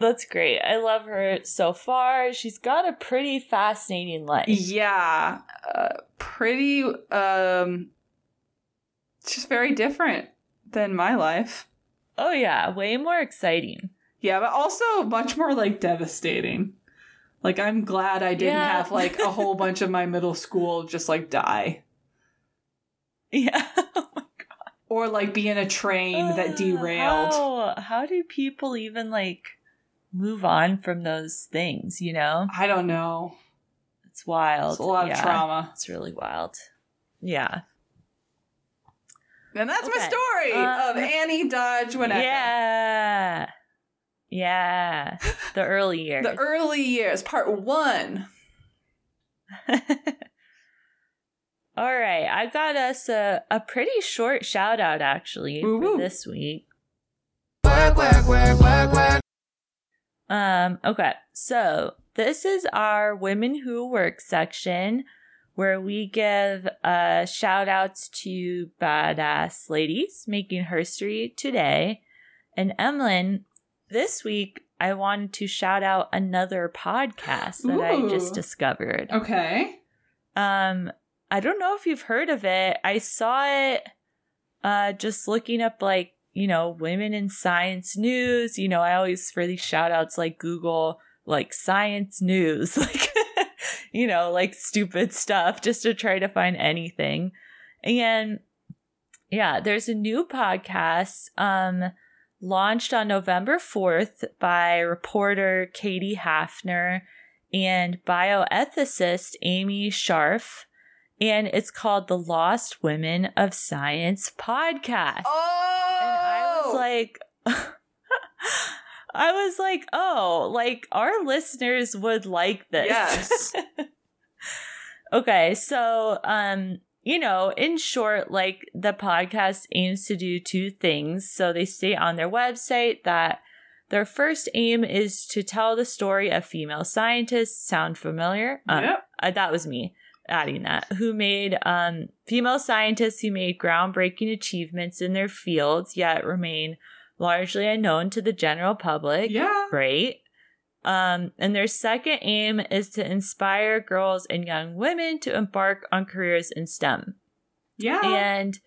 That's great. I love her so far. She's got a pretty fascinating life. Yeah, uh, pretty. Um, just very different than my life. Oh yeah, way more exciting. Yeah, but also much more like devastating. Like I'm glad I didn't Yeah. have like a whole bunch of my middle school just like die. Yeah. Or like be in a train that derailed. How, how do people even like move on from those things, you know? I don't know. It's wild. It's a lot Yeah, of trauma. It's really wild. Yeah. And that's my story Uh, of Annie Dodge Wauneka. Yeah. Yeah. The early years. The early years, part one. All right, I got us a, a pretty short shout out actually Woo for this week. Work, work, work, work, work. Um, okay, so this is our Women Who Work section where we give uh shout outs to badass ladies making history today. And Emlyn, this week I wanted to shout out another podcast that I just discovered. Okay. Um, I don't know if you've heard of it. I saw it uh just looking up like, you know, women in science news. You know, I always for these shout outs like Google like science news, like you know, like stupid stuff just to try to find anything. And yeah, there's a new podcast um launched on November 4th by reporter Katie Hafner and bioethicist Amy Scharf. And it's called the Lost Women of Science podcast. Oh! And I was like, I was like, oh, like our listeners would like this. Yes. okay, so um, you know, in short, like the podcast aims to do two things. So they state on their website that their first aim is to tell the story of female scientists. Sound familiar? Um, Yep. uh, that was me adding that who made um female scientists who made groundbreaking achievements in their fields yet remain largely unknown to the general public Yeah. great um and their second aim is to inspire girls and young women to embark on careers in stem Yeah. and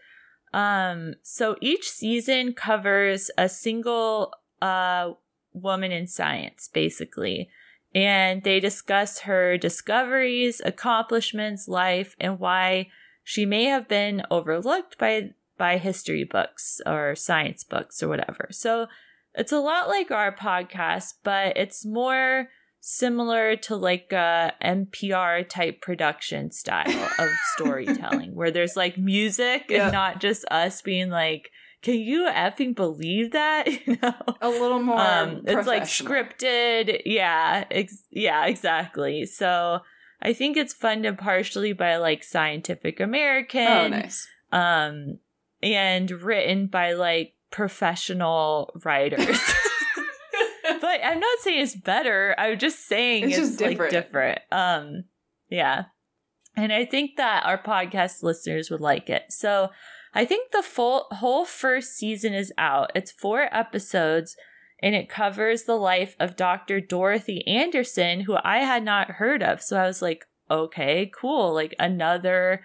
um so each season covers a single uh woman in science basically and they discuss her discoveries accomplishments life and why she may have been overlooked by by history books or science books or whatever so it's a lot like our podcast but it's more similar to like a NPR type production style of storytelling where there's like music Yeah. and not just us being like, can you effing believe that? You know? a little more Um, it's like scripted. Yeah. Ex- yeah, exactly. So I think it's funded partially by like Scientific American. Oh, nice. Um, and written by like professional writers. but I'm not saying it's better. I'm just saying It's it's, just like different. different. Um, yeah. And I think that our podcast listeners would like it. So I think the full whole first season is out. It's four episodes and it covers the life of Dr. Dorothy Andersen, who I had not heard of. So I was like, okay, cool. Like another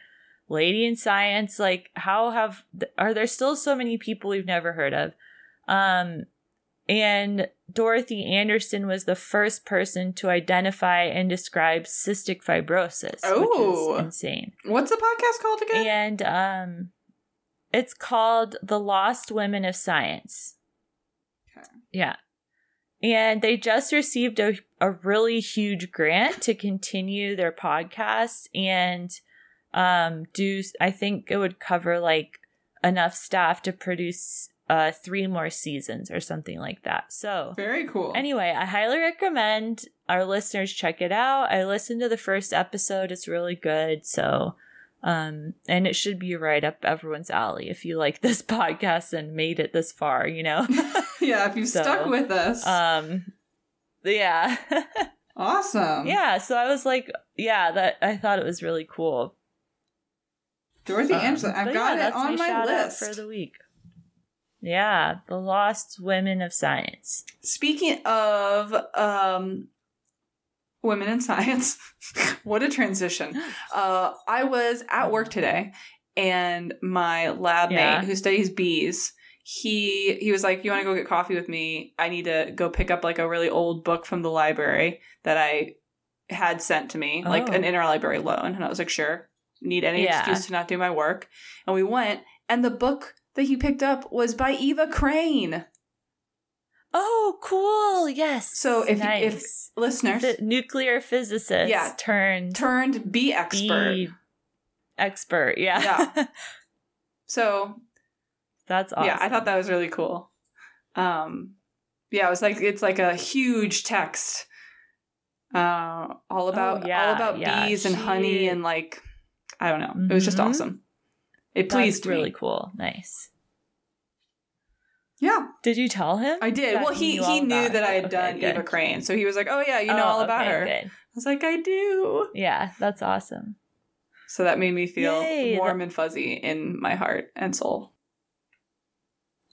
lady in science. Like, how have, are there still so many people we've never heard of? Um, and Dorothy Andersen was the first person to identify and describe cystic fibrosis, Oh. which is insane. What's the podcast called again? And um it's called The Lost Women of Science. Okay. Yeah. And they just received a, a really huge grant to continue their podcast and um do I think it would cover like enough staff to produce uh three more seasons or something like that. So Very cool. Anyway, I highly recommend our listeners check it out. I listened to the first episode. It's really good. So, um, and it should be right up everyone's alley if you like this podcast and made it this far, you know? yeah, if you So, stuck with us. um, yeah. awesome. yeah. So I was like, yeah, that I thought it was really cool. Dorothy Um, Andersen. I've got yeah, it on my shout out list. for the week. Yeah, the Lost Women of Science. Speaking of um women in science, what a transition. Uh I was at work today and my lab mate who studies bees. He he was like, "You want to go get coffee with me? I need to go pick up like a really old book from the library that I had sent to me, like Oh. an interlibrary loan." And I was like, "Sure." Need any Yeah. excuse to not do my work. And we went, and the book that he picked up was by Eva Crane. Oh, cool. Yes. So if- if- nice. Listeners, Phy- nuclear physicist Yeah. turned turned bee expert. bee expert. Yeah. Yeah. So That's awesome. Yeah, I thought that was really cool. Um, yeah, it was like it's like a huge text, uh, all about Oh, yeah, all about yeah, bees and honey and like I don't know. It was just Mhm. awesome. It That's pleased really me. cool. Nice. Yeah, Did you tell him? I did. well, he knew he knew that I had Okay, done good. Eva Crane, so he was like, "Oh yeah, you know Oh, all about okay, her." I was like, "I do." Yeah, that's awesome. So that made me feel Yay, warm and fuzzy in my heart and soul.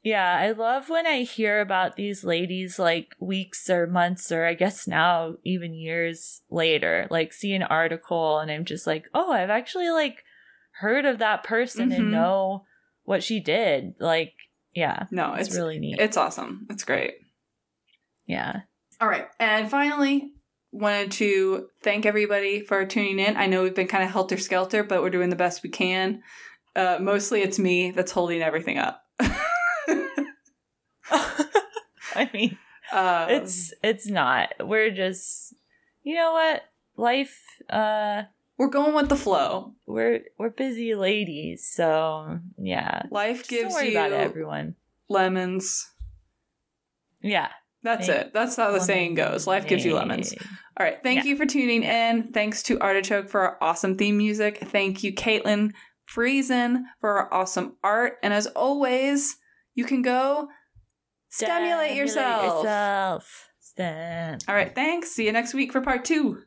Yeah, I love when I hear about these ladies like weeks or months or I guess now even years later, like see an article and I'm just like, oh, I've actually like heard of that person Mhm. and know what she did. Like, yeah, No, it's, it's really neat. it's awesome. It's great. yeah. All right. And finally, wanted to thank everybody for tuning in. I know we've been kind of helter skelter, but we're doing the best we can. Uh, mostly it's me that's holding everything up. I mean, um, it's it's not. We're just you know what? Life uh we're going with the flow. we're we're busy ladies, so yeah. Life Just gives you about it, everyone. lemons. Yeah. That's Thank- it. That's how the saying goes. Life gives you lemons. All right. Thank Yeah. you for tuning in. Thanks to Artichoke for our awesome theme music. Thank you, Caitlin Friesen, for our awesome art. And as always, you can go stimulate, yourself. yourself. Stim. All right. Thanks. See you next week for part two.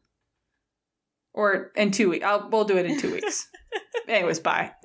Or in two weeks. I'll we'll do it in two weeks. Anyways, bye.